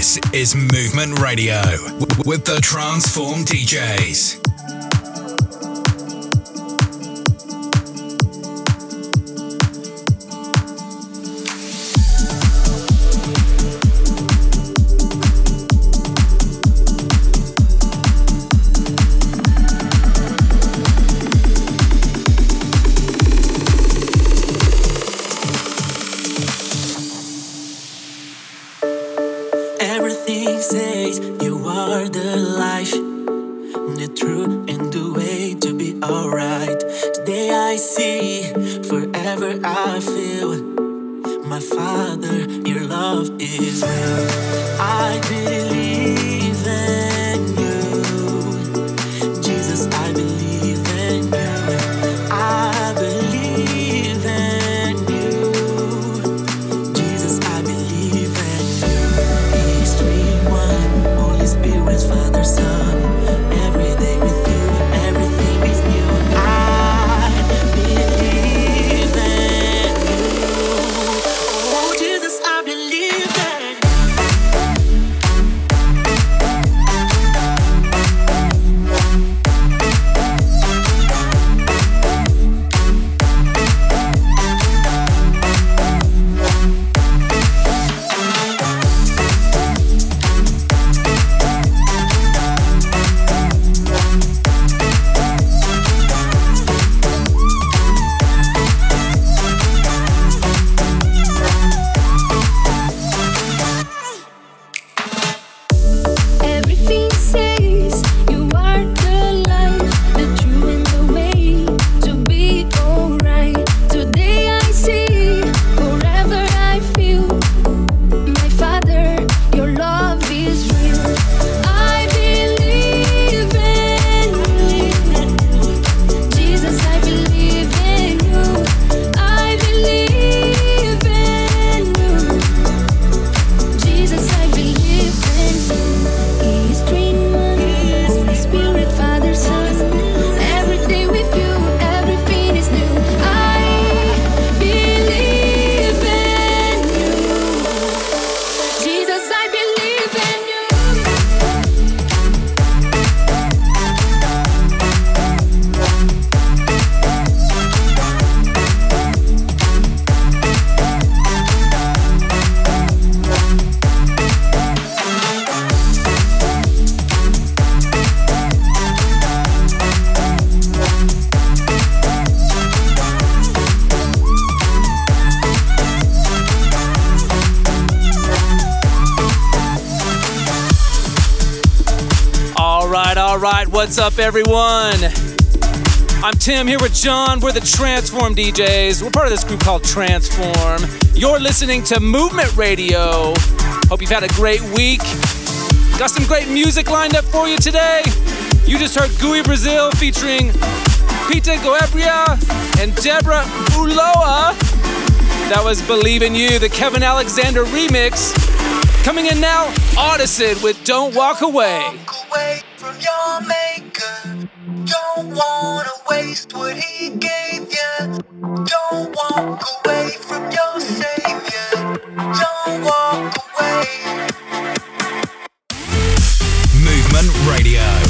This is Movement Radio with the Transform DJs. What's up, everyone? I'm Tim here with John. We're the Transform DJs. We're part of this group called Transform. You're listening to Movement Radio. Hope you've had a great week. Got some great music lined up for you today. You just heard Gui Brazil featuring Pitte Goiabeira and Debora Ulhoa. That was Believe in You, the Kevin Aleksander remix. Coming in now, Audicid with Don't Walk Away. Walk away from your maker. Don't wanna waste what he gave you. Don't walk away from your savior. Don't walk away. Movement Radio.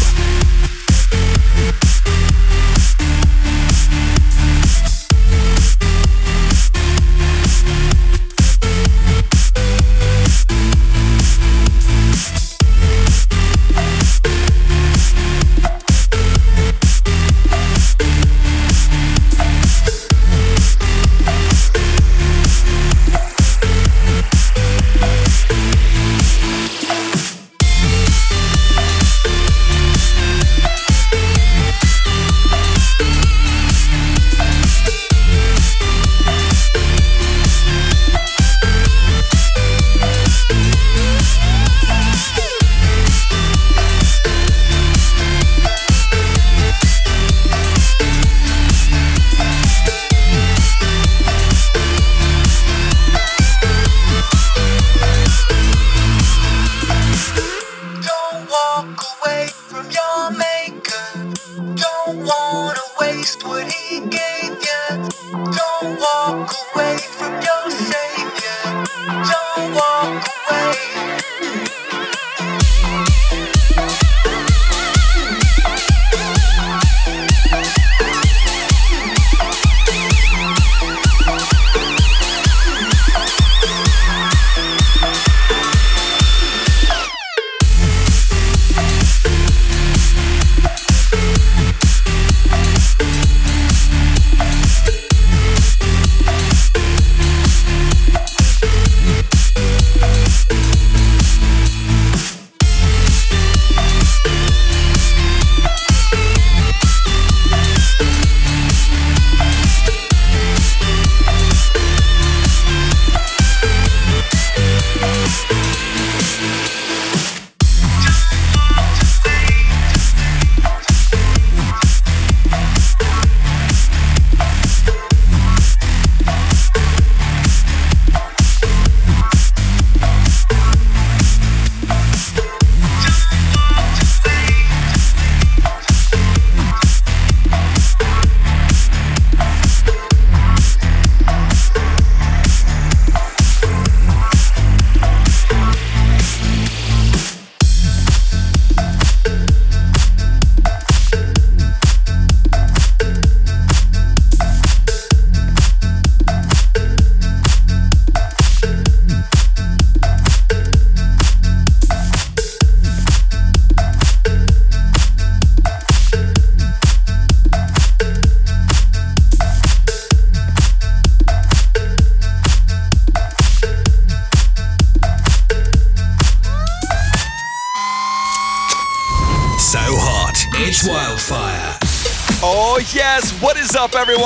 Música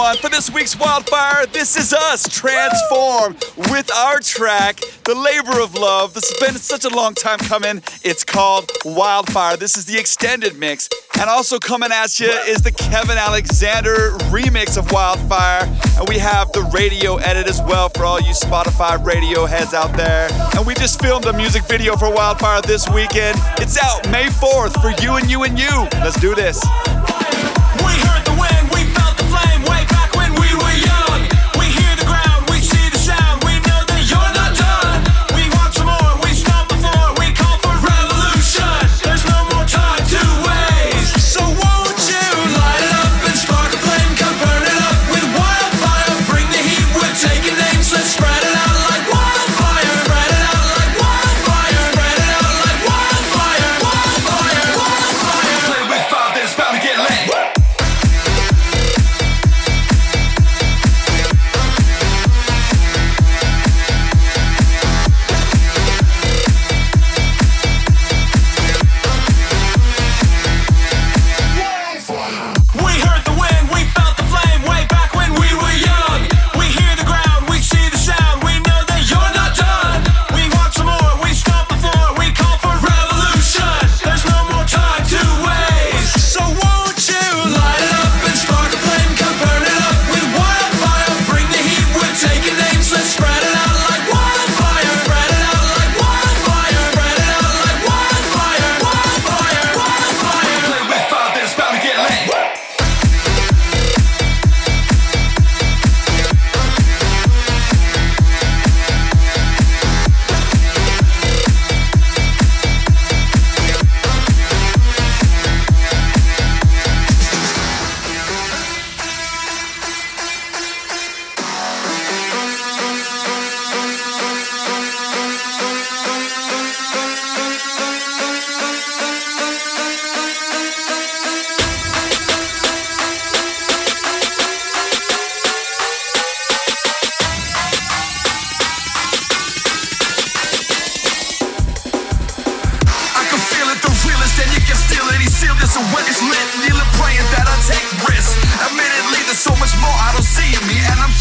everyone? For this week's Wildfire, this is us, Transform, with our track, The Labor of Love. This has been such a long time coming. It's called Wildfire. This is the extended mix. And also coming at you is the Kevin Aleksander remix of Wildfire. And we have the radio edit as well for all you Spotify radio heads out there. And we just filmed a music video for Wildfire this weekend. It's out May 4th for you and you and you. Let's do this.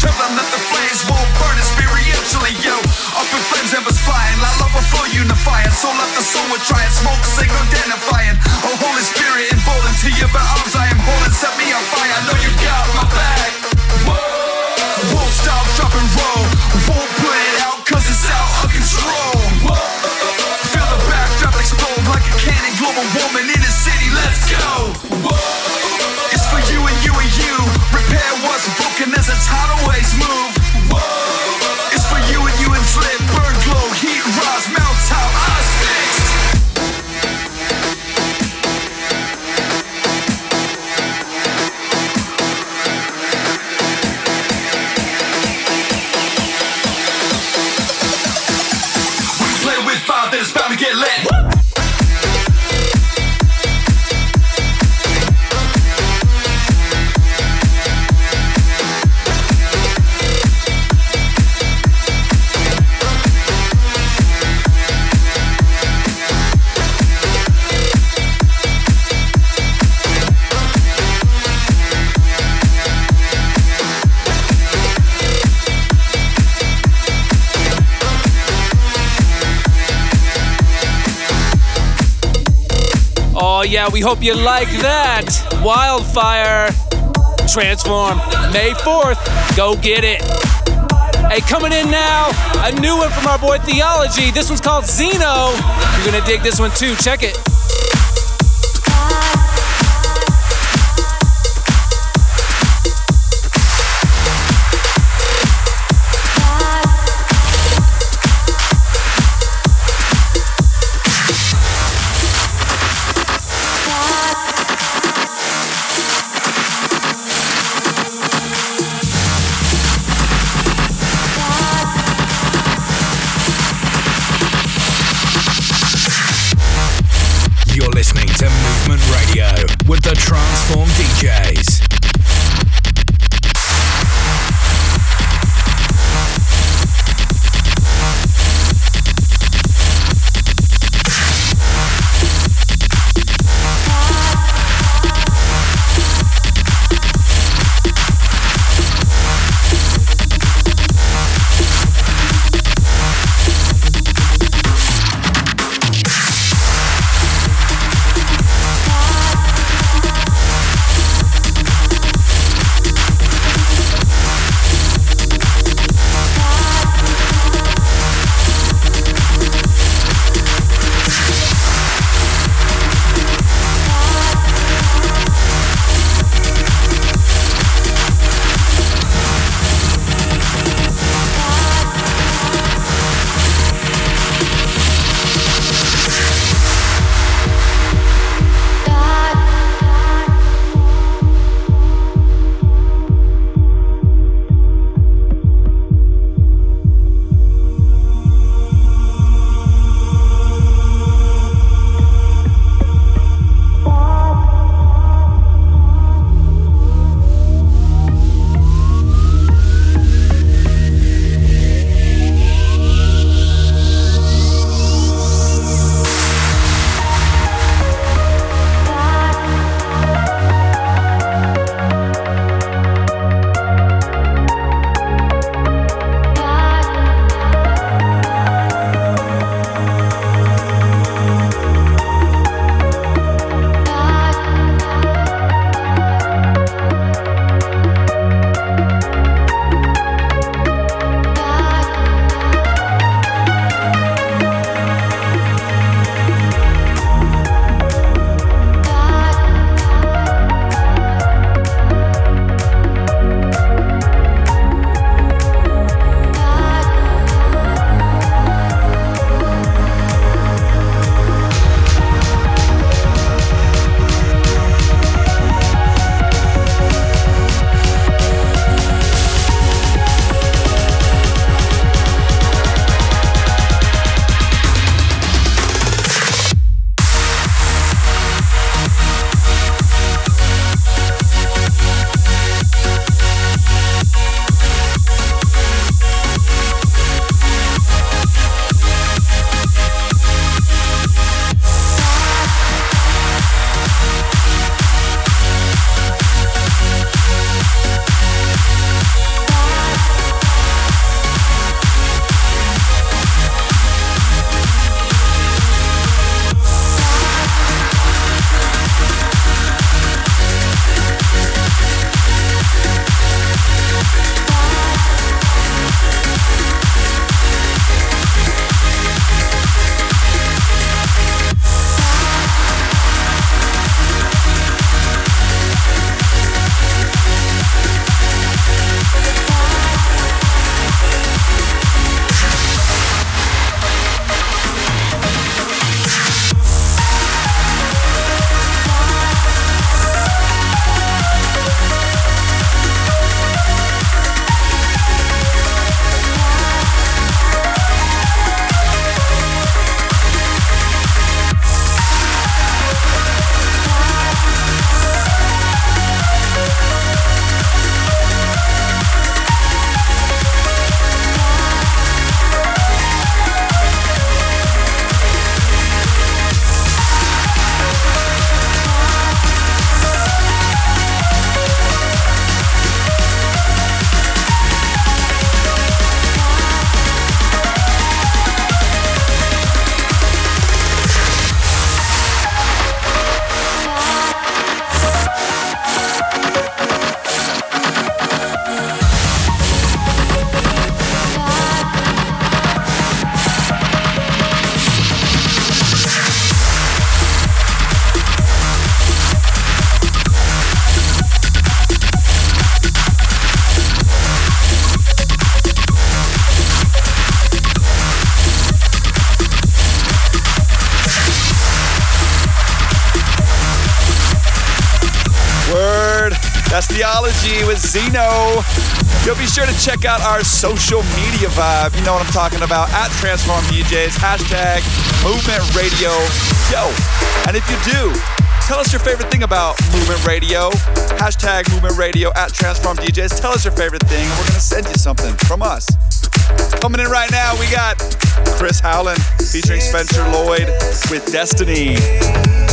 Yeah, we hope you like that. Wildfire Transform May 4th. Go get it. Hey, coming in now, a new one from our boy Theology. This one's called Xeno. You're gonna dig this one too. Check it. With Xeno. You'll be sure to check out our social media vibe. You know what I'm talking about. At Transform DJs, hashtag Movement Radio. Yo, and if you do, tell us your favorite thing about Movement Radio. Hashtag Movement Radio at Transform DJs. Tell us your favorite thing, and we're going to send you something from us. Coming in right now, we got Kris Haulund featuring Spencer Lloyd with Destiny.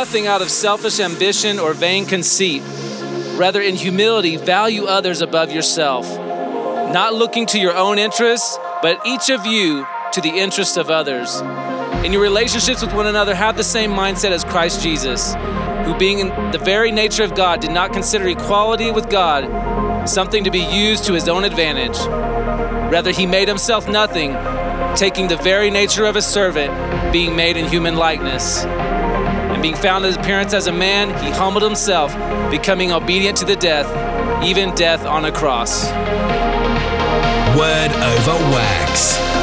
Nothing out of selfish ambition or vain conceit. Rather, in humility, value others above yourself, not looking to your own interests, but each of you to the interests of others. In your relationships with one another, have the same mindset as Christ Jesus, who, being in the very nature of God, did not consider equality with God something to be used to his own advantage. Rather, he made himself nothing, taking the very nature of a servant, being made in human likeness. And being found in appearance as a man, he humbled himself, becoming obedient to the death, even death on a cross. Word over wax.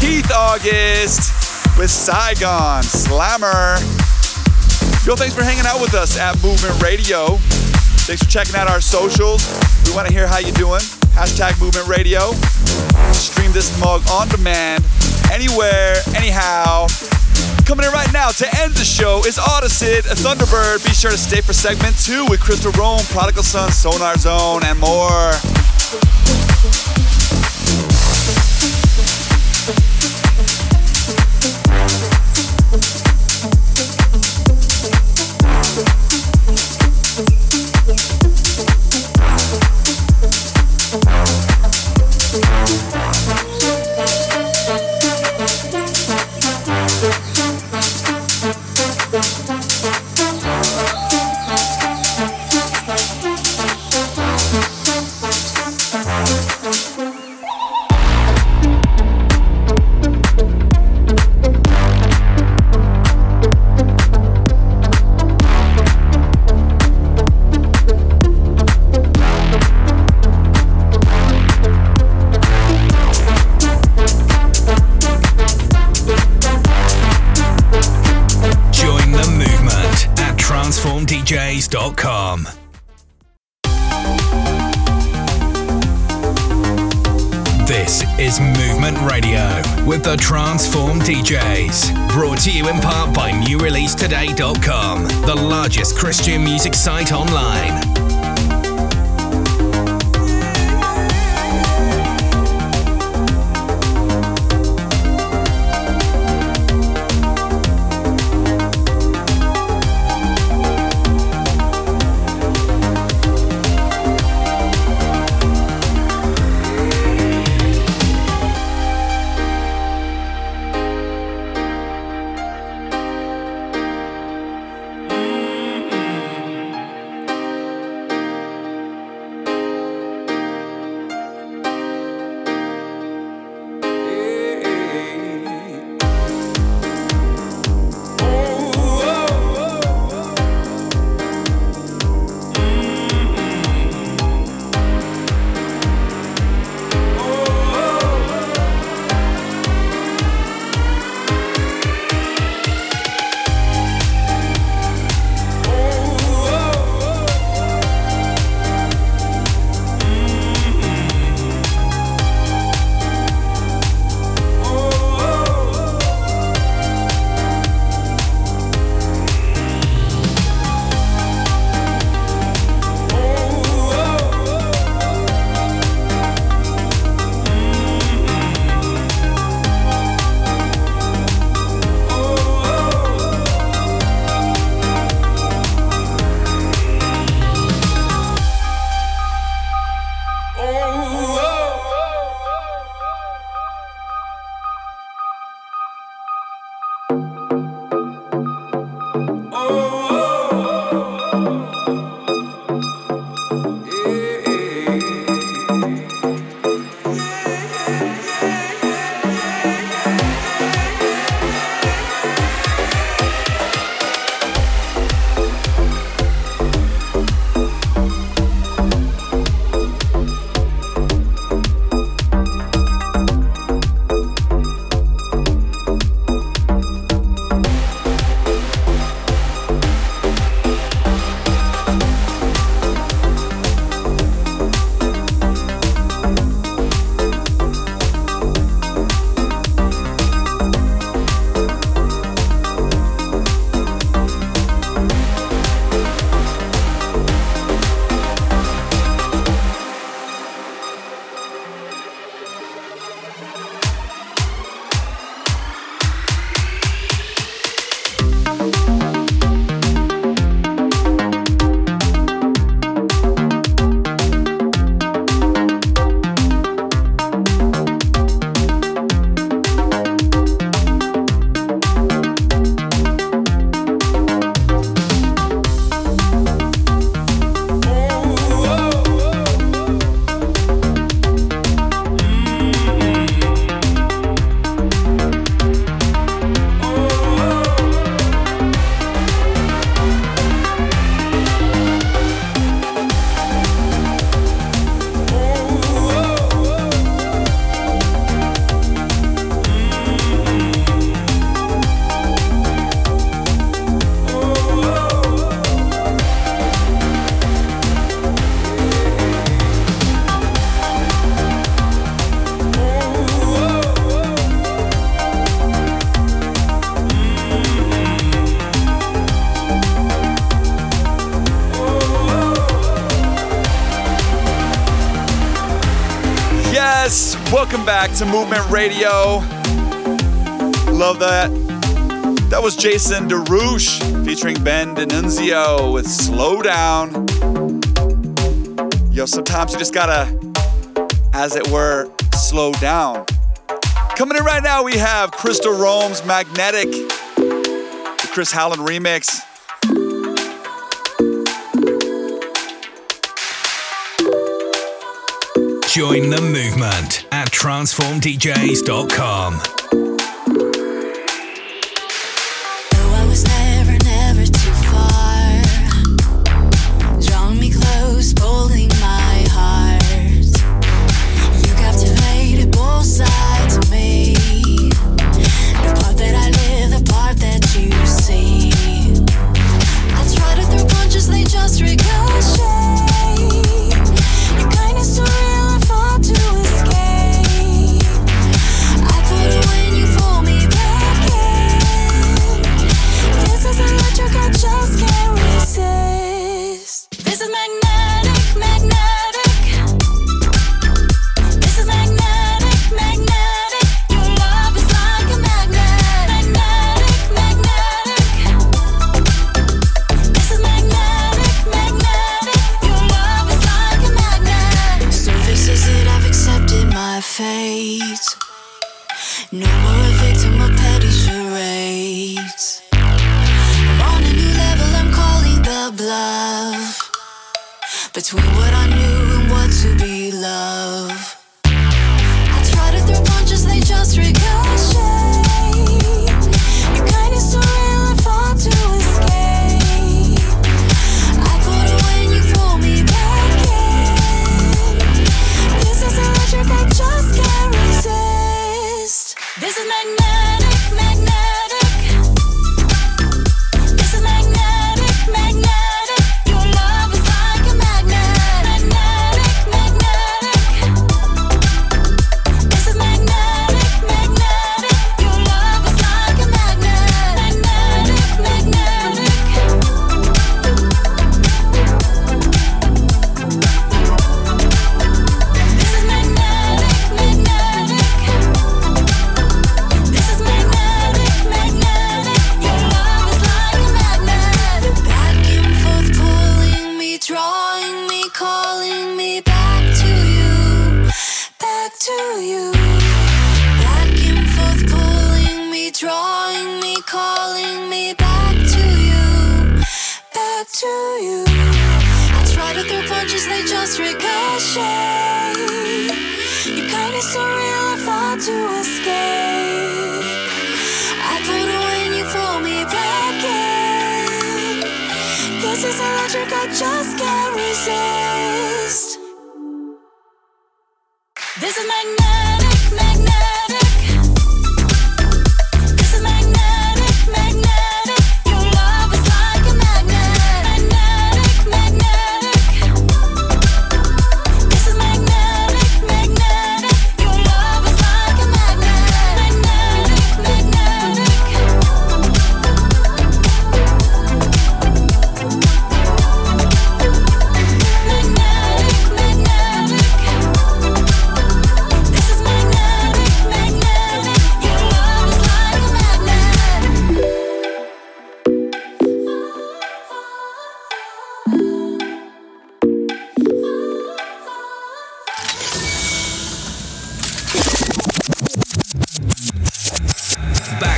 Keith August with Saigon Slammer. Yo, thanks for hanging out with us at Movement Radio. Thanks for checking out our socials. We want to hear how you doing. Hashtag Movement Radio. Stream this mug on demand, anywhere, anyhow. Coming in right now to end the show is Audicid, a Thunderbird. Be sure to stay for segment two with Crystal Rome, Prodigal Son, Sonar Zone, and more. This is Movement Radio with the Transform DJs. Brought to you in part by NewReleaseToday.com, the largest Christian music site online. Back to Movement Radio. Love that. That was Jason DeRoche featuring Ben Di Nunzio with Slow Down. Yo, sometimes you just gotta, as it were, slow down. Coming in right now, we have Crystal Rome's Magnetic, the Chris Howland remix. Join the movement at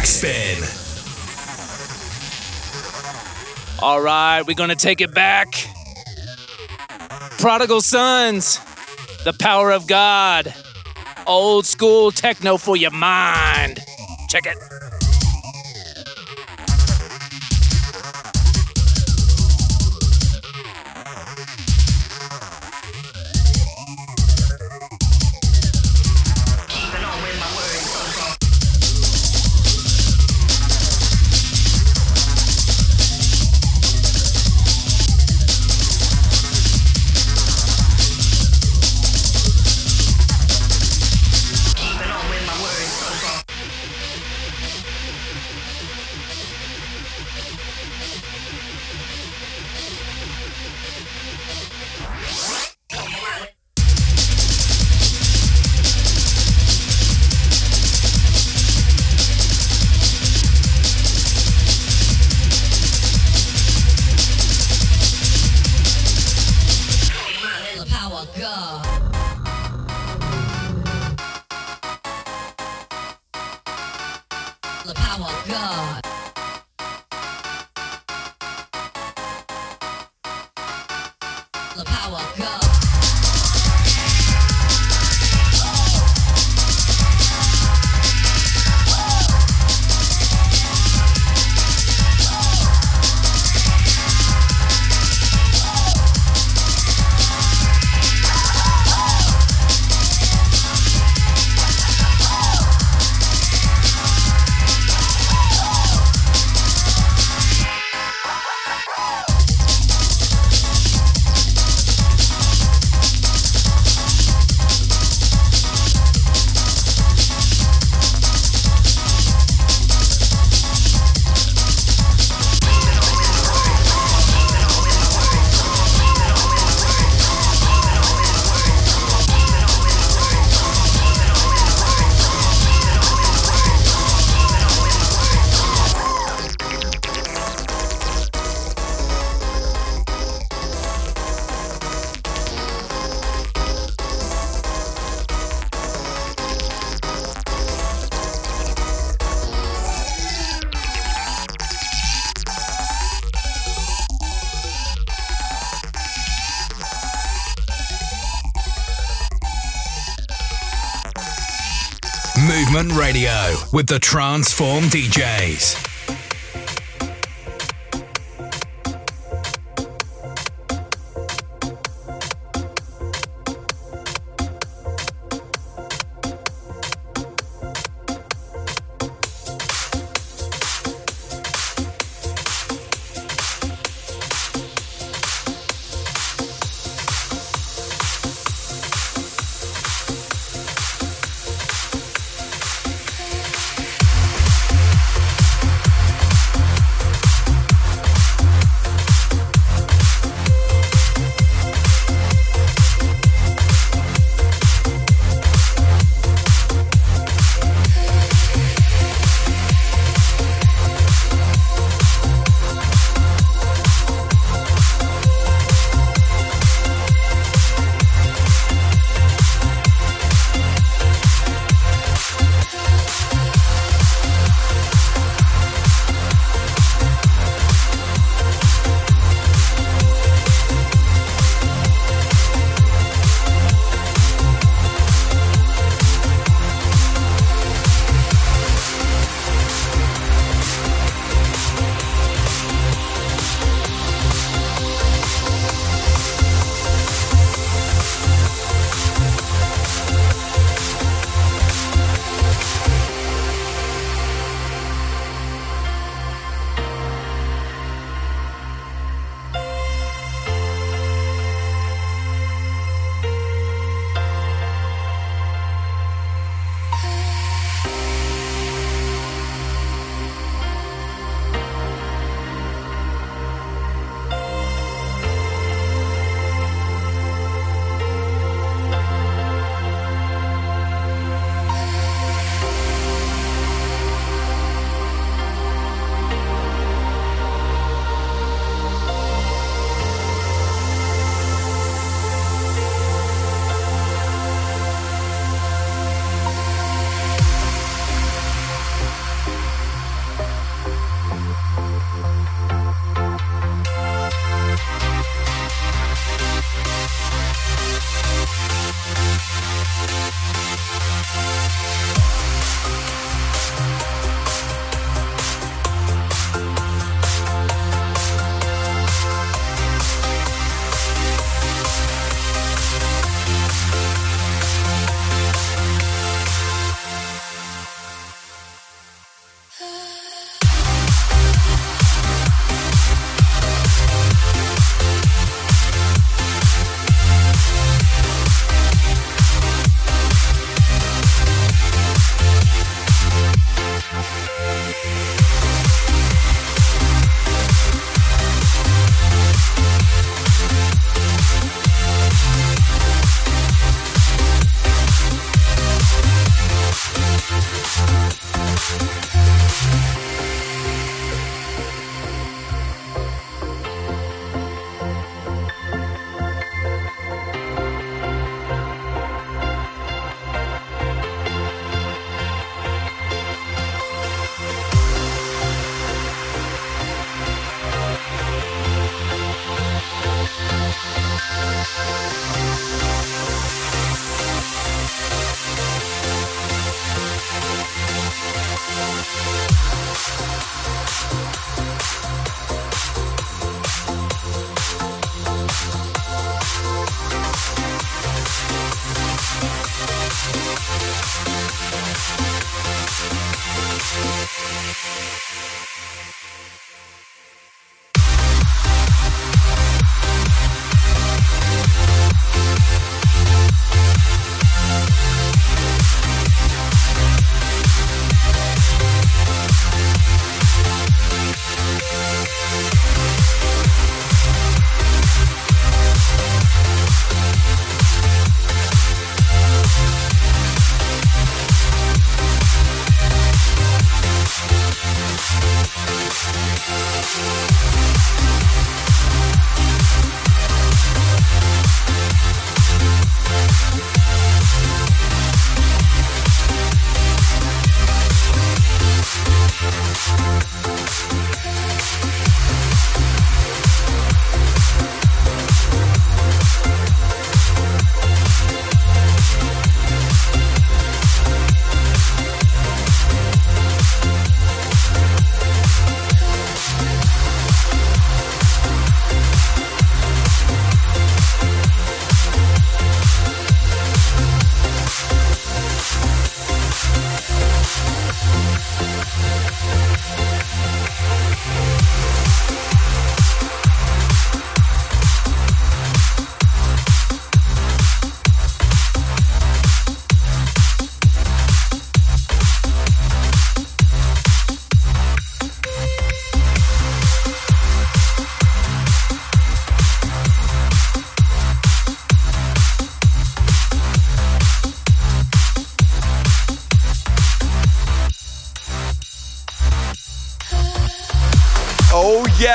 transformdjs.com. All right, we're gonna take it back. Prodigal Sons, the power of God, old school techno for your mind. Check it. With the Transform DJs.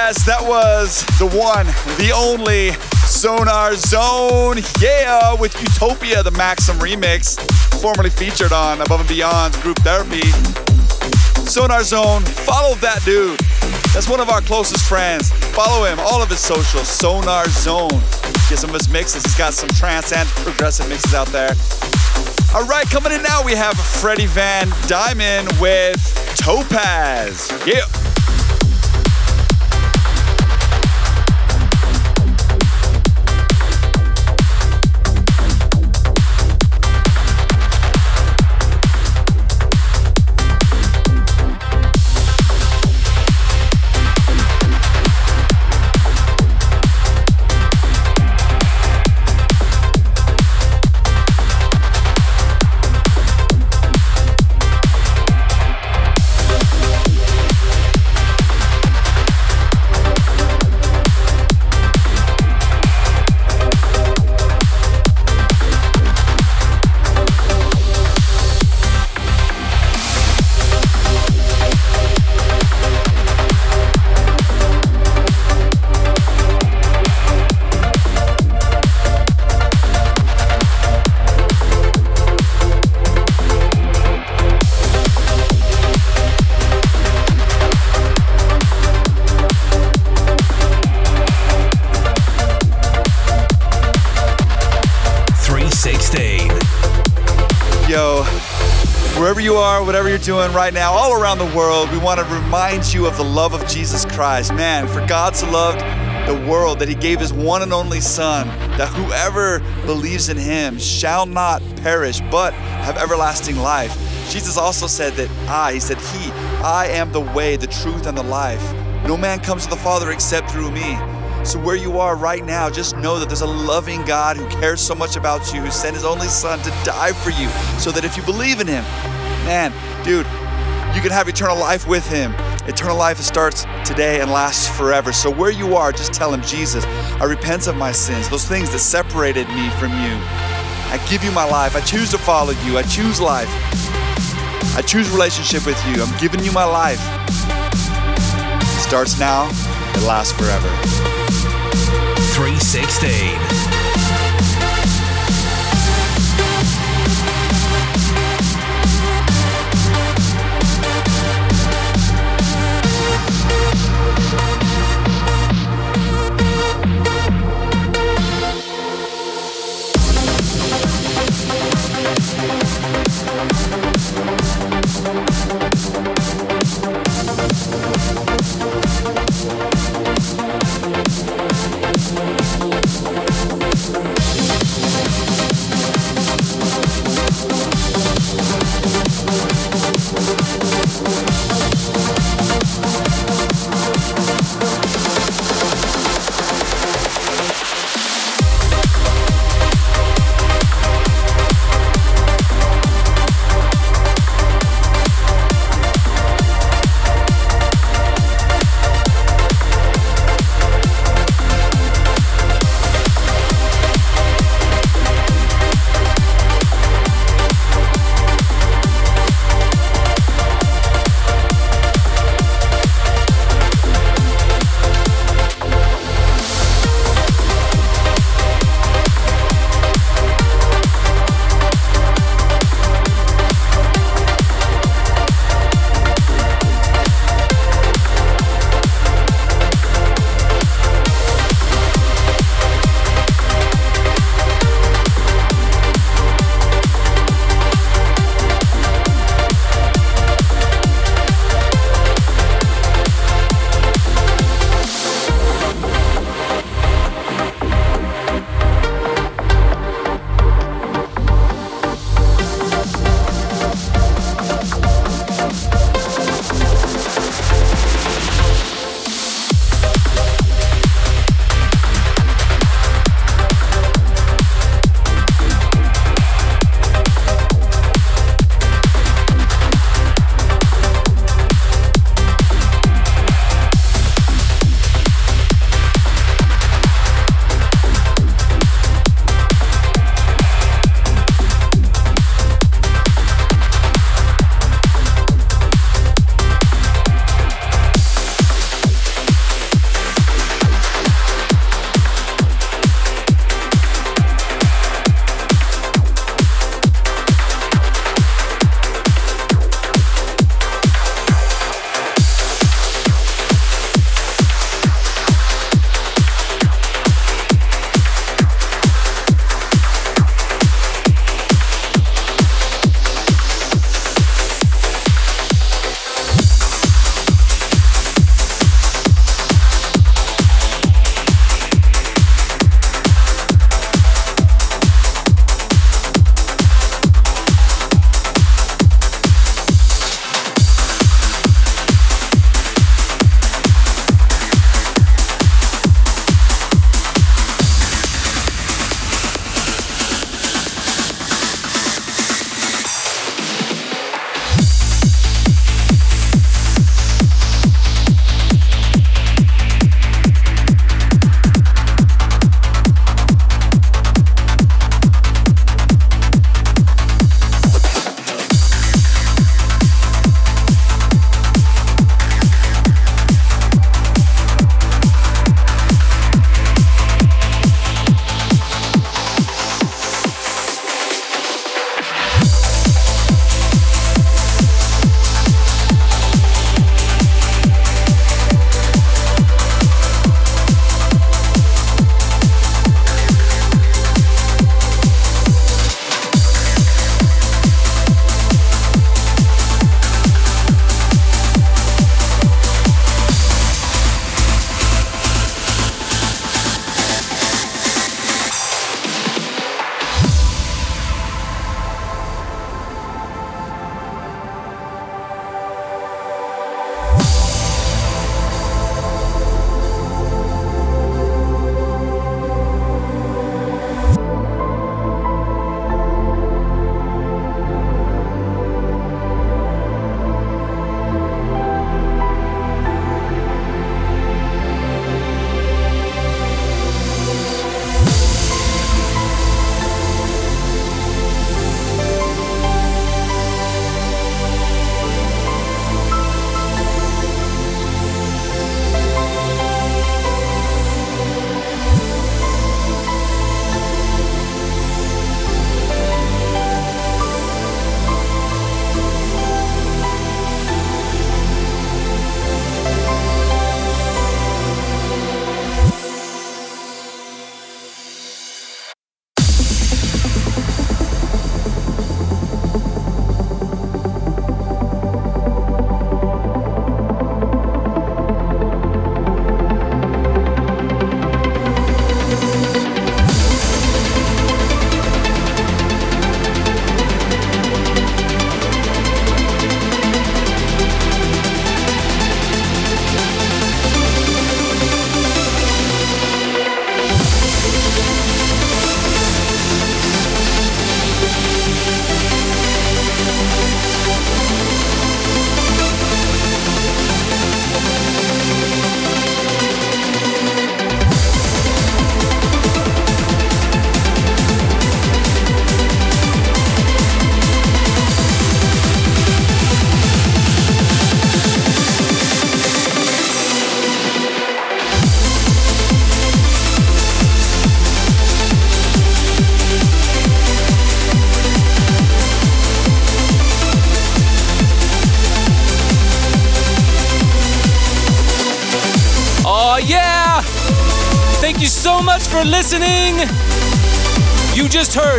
Yes, that was the one, the only Sonar Zone. Yeah, with Utopia, the Maxem remix, formerly featured on Above and Beyond's Group Therapy. Sonar Zone, follow that dude. That's one of our closest friends. Follow him, all of his socials, Sonar Zone. Get some of his mixes. He's got some trance and progressive mixes out there. All right, coming in now, we have Freddie Van Diamond with Topaz. Yeah. Whatever you're doing right now, all around the world, we want to remind you of the love of Jesus Christ. Man, for God so loved the world that he gave his one and only Son, that whoever believes in him shall not perish, but have everlasting life. Jesus also said that I, he said, He, I am the way, the truth, and the life. No man comes to the Father except through me. So, where you are right now, just know that there's a loving God who cares so much about you, who sent his only Son to die for you, so that if you believe in him, man, dude, you can have eternal life with him. Eternal life starts today and lasts forever. So where you are, just tell him, Jesus, I repent of my sins, those things that separated me from you. I give you my life. I choose to follow you. I choose life. I choose relationship with you. I'm giving you my life. It starts now, it lasts forever. 316.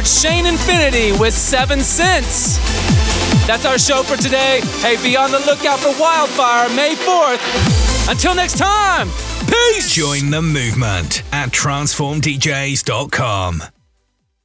Shane Infinity with Seven Cents. That's our show for today. Hey, be on the lookout for Wildfire May 4th. Until next time, peace! Join the movement at transformdjs.com.